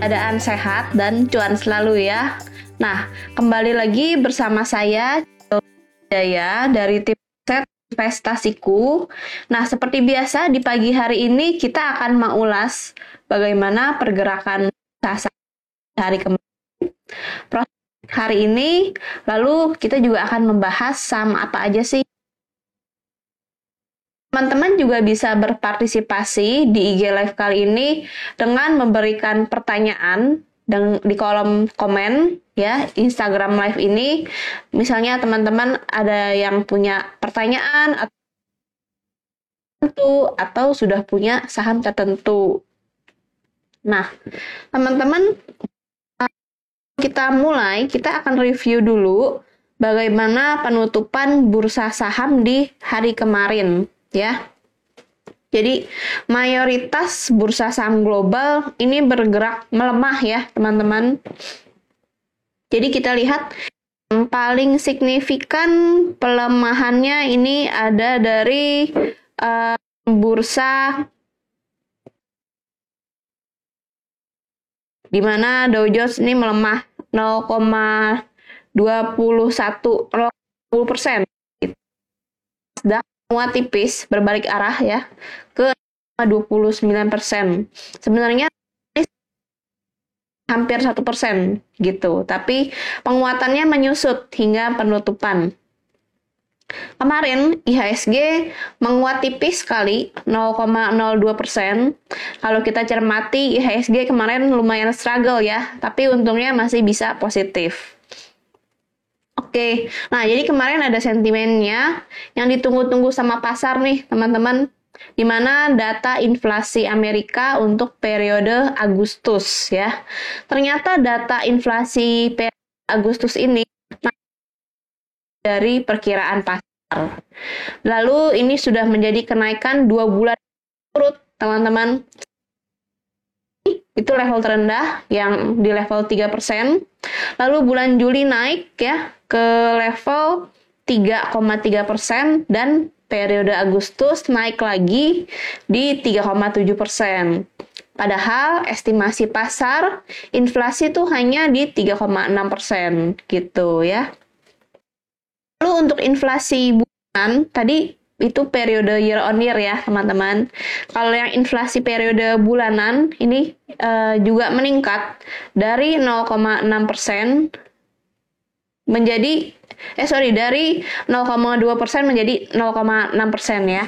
keadaan sehat dan cuan selalu ya. Nah, kembali lagi bersama saya Jaya dari tim set investasiku. Nah, seperti biasa di pagi hari ini kita akan mengulas bagaimana pergerakan saham hari kemarin. Proses hari ini, lalu kita juga akan membahas saham apa aja sih Teman-teman juga bisa berpartisipasi di IG Live kali ini dengan memberikan pertanyaan di kolom komen ya Instagram Live ini. Misalnya teman-teman ada yang punya pertanyaan atau atau sudah punya saham tertentu. Nah, teman-teman kita mulai, kita akan review dulu bagaimana penutupan bursa saham di hari kemarin ya. Jadi mayoritas bursa saham global ini bergerak melemah ya teman-teman. Jadi kita lihat yang paling signifikan pelemahannya ini ada dari uh, bursa di mana Dow Jones ini melemah 0,21 persen. Nasdaq menguat tipis berbalik arah ya ke 29%. Sebenarnya hampir satu persen gitu, tapi penguatannya menyusut hingga penutupan. Kemarin IHSG menguat tipis sekali 0,02 persen. Kalau kita cermati IHSG kemarin lumayan struggle ya, tapi untungnya masih bisa positif. Oke, nah jadi kemarin ada sentimennya yang ditunggu-tunggu sama pasar nih teman-teman, di mana data inflasi Amerika untuk periode Agustus ya. Ternyata data inflasi Agustus ini dari perkiraan pasar. Lalu ini sudah menjadi kenaikan dua bulan turut teman-teman itu level terendah yang di level 3%. Lalu bulan Juli naik ya ke level 3,3 persen dan periode Agustus naik lagi di 3,7 persen. Padahal estimasi pasar inflasi itu hanya di 3,6 persen gitu ya. Lalu untuk inflasi bulan tadi itu periode year on year ya teman-teman. Kalau yang inflasi periode bulanan ini uh, juga meningkat dari 0,6 persen menjadi eh sorry dari 0,2 persen menjadi 0,6 persen ya.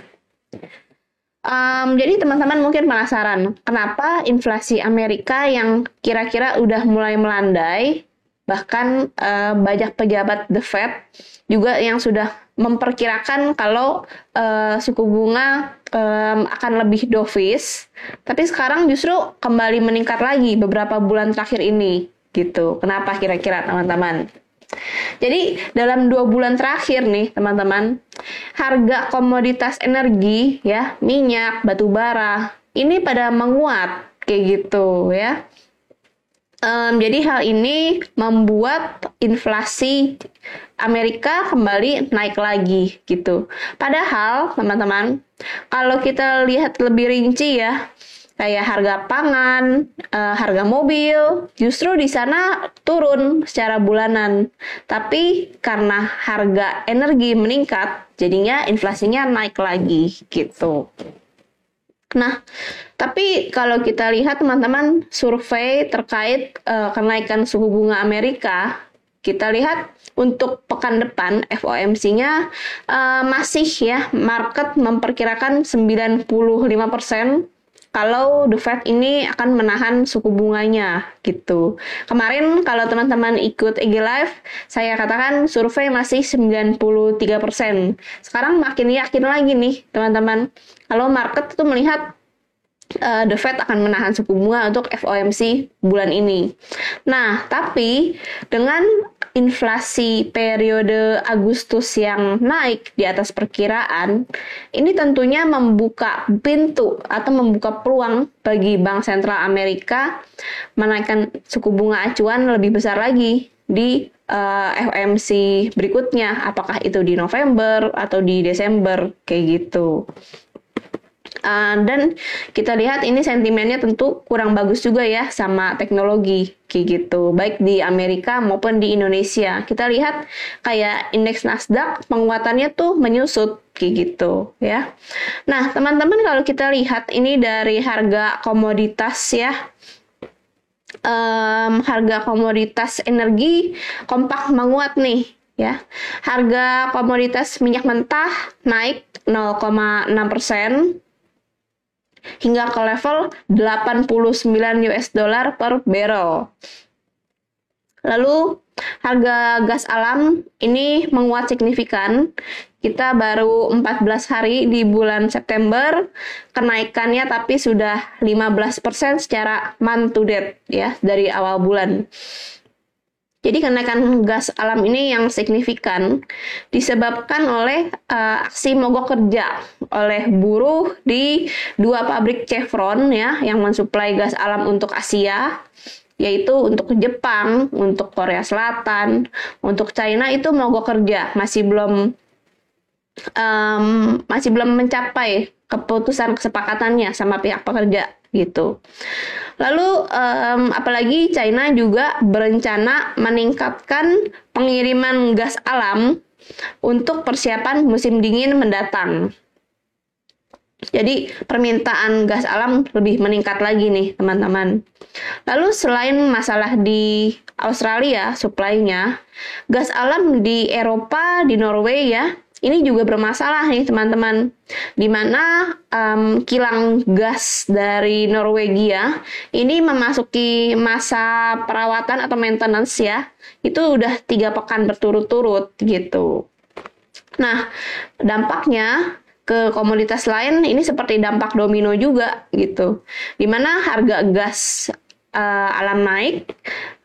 Um, jadi teman-teman mungkin penasaran kenapa inflasi Amerika yang kira-kira udah mulai melandai bahkan uh, banyak pejabat The Fed juga yang sudah memperkirakan kalau uh, suku bunga um, akan lebih dovish, tapi sekarang justru kembali meningkat lagi beberapa bulan terakhir ini gitu. Kenapa kira-kira teman-teman? Jadi dalam dua bulan terakhir nih teman-teman, harga komoditas energi ya minyak, batu bara ini pada menguat kayak gitu ya. Um, jadi hal ini membuat inflasi Amerika kembali naik lagi gitu. Padahal teman-teman, kalau kita lihat lebih rinci ya, kayak harga pangan, uh, harga mobil, justru di sana turun secara bulanan. Tapi karena harga energi meningkat, jadinya inflasinya naik lagi gitu. Nah, tapi kalau kita lihat teman-teman survei terkait uh, kenaikan suku bunga Amerika, kita lihat untuk pekan depan FOMC-nya uh, masih ya market memperkirakan 95% kalau The Fed ini akan menahan suku bunganya gitu. Kemarin kalau teman-teman ikut EG Live, saya katakan survei masih 93%. Sekarang makin yakin lagi nih teman-teman. Kalau market itu melihat uh, The Fed akan menahan suku bunga untuk FOMC bulan ini. Nah, tapi dengan inflasi periode Agustus yang naik di atas perkiraan, ini tentunya membuka pintu atau membuka peluang bagi Bank Sentral Amerika menaikkan suku bunga acuan lebih besar lagi di uh, eh, FOMC berikutnya, apakah itu di November atau di Desember kayak gitu. Uh, dan kita lihat ini sentimennya tentu kurang bagus juga ya sama teknologi kayak gitu. Baik di Amerika maupun di Indonesia. Kita lihat kayak indeks Nasdaq penguatannya tuh menyusut kayak gitu ya. Nah teman-teman kalau kita lihat ini dari harga komoditas ya. Um, harga komoditas energi kompak menguat nih ya. Harga komoditas minyak mentah naik 0,6 persen hingga ke level 89 US dollar per barrel. Lalu harga gas alam ini menguat signifikan. Kita baru 14 hari di bulan September, kenaikannya tapi sudah 15% secara month to date ya dari awal bulan. Jadi kenaikan gas alam ini yang signifikan disebabkan oleh uh, aksi mogok kerja oleh buruh di dua pabrik Chevron ya yang mensuplai gas alam untuk Asia yaitu untuk Jepang, untuk Korea Selatan, untuk China itu mogok kerja. Masih belum um, masih belum mencapai keputusan kesepakatannya sama pihak pekerja gitu. Lalu um, apalagi China juga berencana meningkatkan pengiriman gas alam untuk persiapan musim dingin mendatang. Jadi permintaan gas alam lebih meningkat lagi nih teman-teman. Lalu selain masalah di Australia suplainya, gas alam di Eropa, di Norway ya, ini juga bermasalah nih teman-teman. Di mana um, kilang gas dari Norwegia ini memasuki masa perawatan atau maintenance ya. Itu udah tiga pekan berturut-turut gitu. Nah dampaknya ke komoditas lain ini seperti dampak domino juga gitu. Di mana harga gas uh, alam naik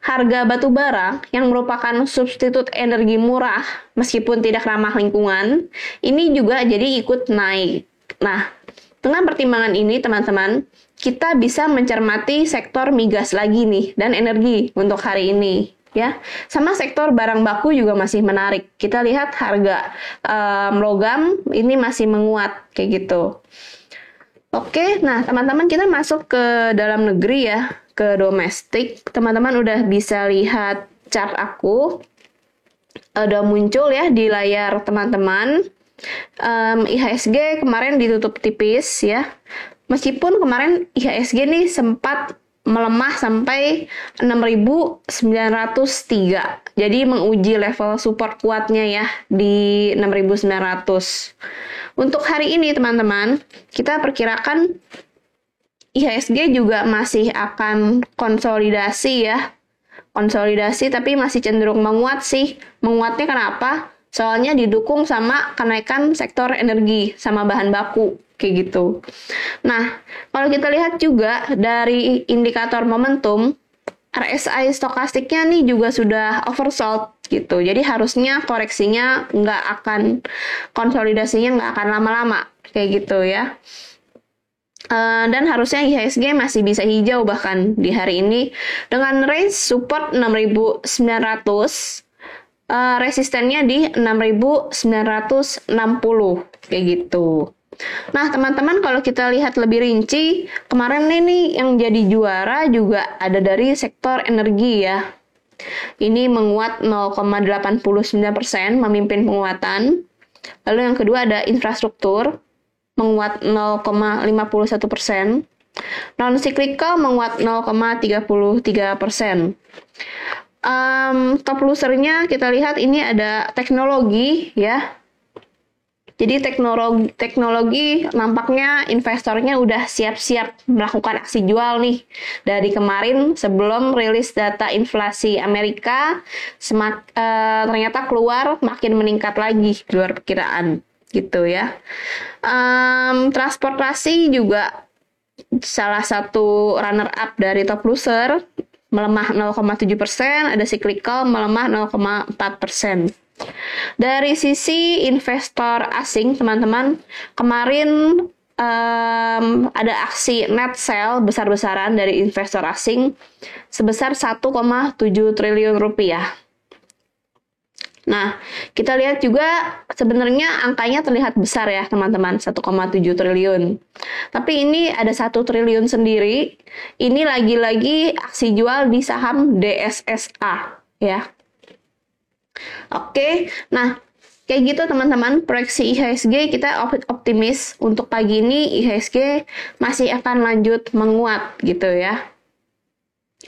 harga batu bara yang merupakan substitut energi murah meskipun tidak ramah lingkungan, ini juga jadi ikut naik. Nah, dengan pertimbangan ini teman-teman, kita bisa mencermati sektor migas lagi nih dan energi untuk hari ini ya. Sama sektor barang baku juga masih menarik. Kita lihat harga um, logam ini masih menguat kayak gitu. Oke, nah teman-teman kita masuk ke dalam negeri ya ke domestik, teman-teman udah bisa lihat chart aku. Udah muncul ya di layar teman-teman. Um, IHSG kemarin ditutup tipis ya. Meskipun kemarin IHSG nih sempat melemah sampai 6.903. Jadi menguji level support kuatnya ya di 6.900. Untuk hari ini teman-teman, kita perkirakan IHSG juga masih akan konsolidasi ya. Konsolidasi tapi masih cenderung menguat sih. Menguatnya kenapa? Soalnya didukung sama kenaikan sektor energi sama bahan baku kayak gitu. Nah, kalau kita lihat juga dari indikator momentum RSI stokastiknya nih juga sudah oversold gitu. Jadi harusnya koreksinya nggak akan konsolidasinya nggak akan lama-lama kayak gitu ya. Uh, dan harusnya IHSG masih bisa hijau bahkan di hari ini dengan range support 6900 uh, resistennya di 6960 kayak gitu. Nah, teman-teman kalau kita lihat lebih rinci, kemarin ini yang jadi juara juga ada dari sektor energi ya. Ini menguat 0,89% memimpin penguatan. Lalu yang kedua ada infrastruktur menguat 0,51 persen. Non cyclical menguat 0,33 persen. Um, top losernya kita lihat ini ada teknologi ya. Jadi teknologi teknologi nampaknya investornya udah siap-siap melakukan aksi jual nih dari kemarin sebelum rilis data inflasi Amerika semak, uh, ternyata keluar makin meningkat lagi di luar perkiraan gitu ya. Um, transportasi juga salah satu runner up dari top loser melemah 0,7 persen, ada cyclical melemah 0,4 persen. Dari sisi investor asing, teman-teman, kemarin um, ada aksi net sale besar-besaran dari investor asing sebesar 1,7 triliun rupiah. Nah, kita lihat juga sebenarnya angkanya terlihat besar ya teman-teman, 1,7 triliun. Tapi ini ada satu triliun sendiri. Ini lagi-lagi aksi jual di saham DSSA ya. Oke, nah kayak gitu teman-teman proyeksi IHSG kita optimis untuk pagi ini IHSG masih akan lanjut menguat gitu ya.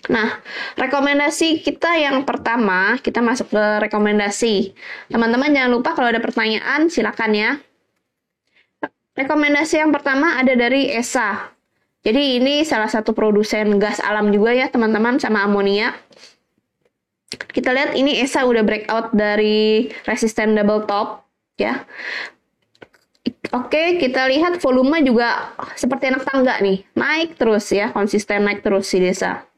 Nah, rekomendasi kita yang pertama, kita masuk ke rekomendasi. Teman-teman jangan lupa kalau ada pertanyaan, silakan ya. Rekomendasi yang pertama ada dari ESA. Jadi ini salah satu produsen gas alam juga ya teman-teman sama amonia. Kita lihat ini ESA udah breakout dari resisten double top ya. Oke, kita lihat volume juga seperti anak tangga nih, naik terus ya, konsisten naik terus si desa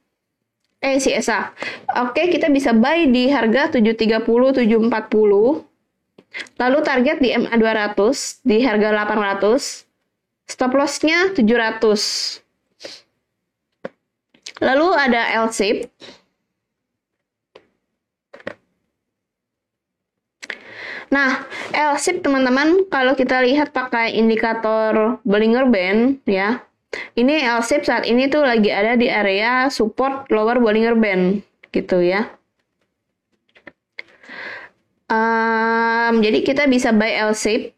eh si Esa. Oke, kita bisa buy di harga 730 740. Lalu target di MA 200 di harga 800. Stop loss-nya 700. Lalu ada L-shape. Nah, L-shape teman-teman, kalau kita lihat pakai indikator Bollinger Band ya, ini L-shape saat ini tuh lagi ada di area support lower Bollinger Band gitu ya. Um, jadi kita bisa buy L-shape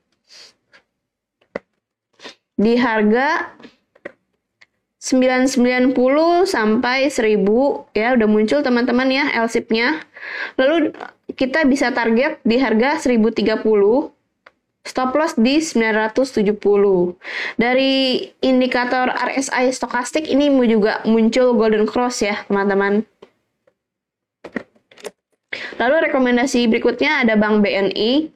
di harga 990 sampai 1000 ya udah muncul teman-teman ya L-shape-nya. Lalu kita bisa target di harga 1030 Stop loss di 970. Dari indikator RSI stokastik ini juga muncul golden cross ya, teman-teman. Lalu rekomendasi berikutnya ada Bank BNI.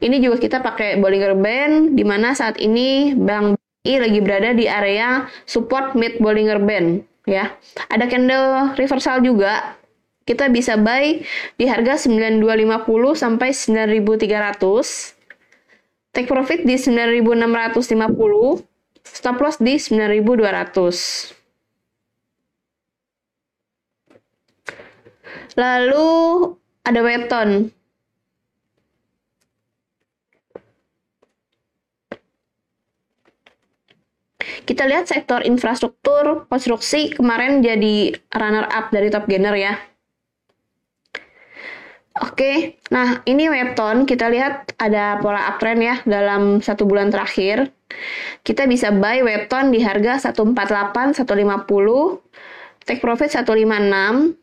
Ini juga kita pakai Bollinger Band, di mana saat ini Bank BNI lagi berada di area support mid Bollinger Band. Ya, ada candle reversal juga. Kita bisa buy di harga 9250 sampai 9300 Take profit di 9.650, stop loss di 9.200. Lalu ada weton. Kita lihat sektor infrastruktur konstruksi kemarin jadi runner up dari top gainer ya. Oke, nah ini webton kita lihat ada pola uptrend ya dalam satu bulan terakhir. Kita bisa buy webton di harga 148, 150, take profit 156,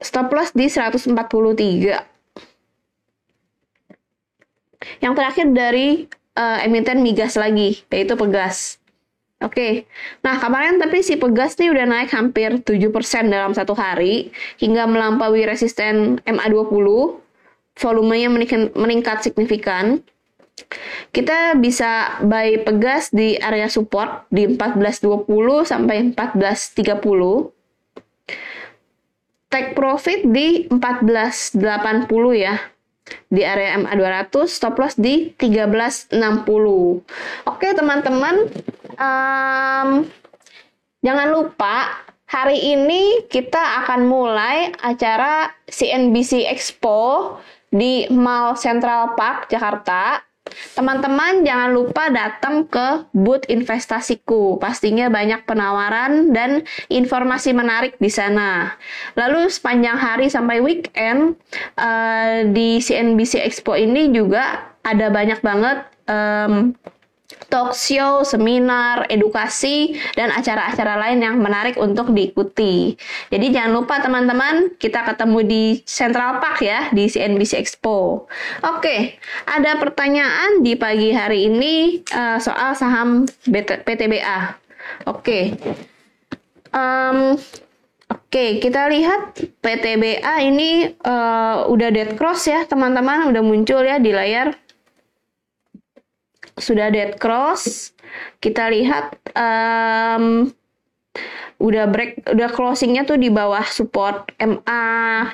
stop loss di 143. Yang terakhir dari uh, emiten migas lagi, yaitu Pegas. Oke, nah kemarin tapi si Pegas nih udah naik hampir 7% dalam satu hari hingga melampaui resisten MA20, volumenya meningkat signifikan. Kita bisa buy Pegas di area support di 1420 sampai 1430. Take profit di 1480 ya. Di area MA 200 stop loss di 1360 oke teman-teman um, jangan lupa hari ini kita akan mulai acara CNBC Expo di Mall Central Park Jakarta Teman-teman jangan lupa datang ke booth investasiku. Pastinya banyak penawaran dan informasi menarik di sana. Lalu sepanjang hari sampai weekend uh, di CNBC Expo ini juga ada banyak banget um, talk show, seminar, edukasi, dan acara-acara lain yang menarik untuk diikuti. Jadi jangan lupa teman-teman, kita ketemu di Central Park ya, di CNBC Expo. Oke, ada pertanyaan di pagi hari ini uh, soal saham PTBA. Oke. Um, Oke, kita lihat PTBA ini uh, udah dead cross ya, teman-teman, udah muncul ya di layar sudah dead cross. Kita lihat um, udah break udah closingnya tuh di bawah support MA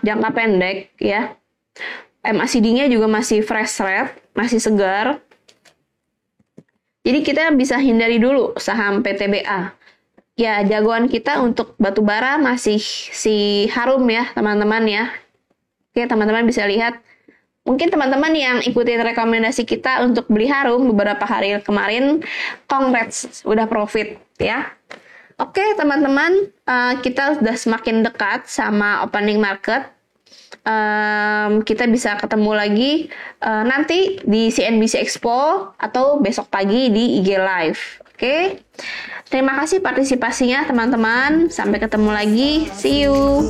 jangka pendek ya. MACD-nya juga masih fresh red masih segar. Jadi kita bisa hindari dulu saham PTBA ya jagoan kita untuk batu bara masih si harum ya teman-teman ya. Oke teman-teman bisa lihat mungkin teman-teman yang ikutin rekomendasi kita untuk beli harum beberapa hari kemarin, congrats, udah profit ya. Oke teman-teman, uh, kita sudah semakin dekat sama opening market. Um, kita bisa ketemu lagi uh, nanti di CNBC Expo atau besok pagi di IG Live. Oke, terima kasih partisipasinya teman-teman. Sampai ketemu lagi, see you.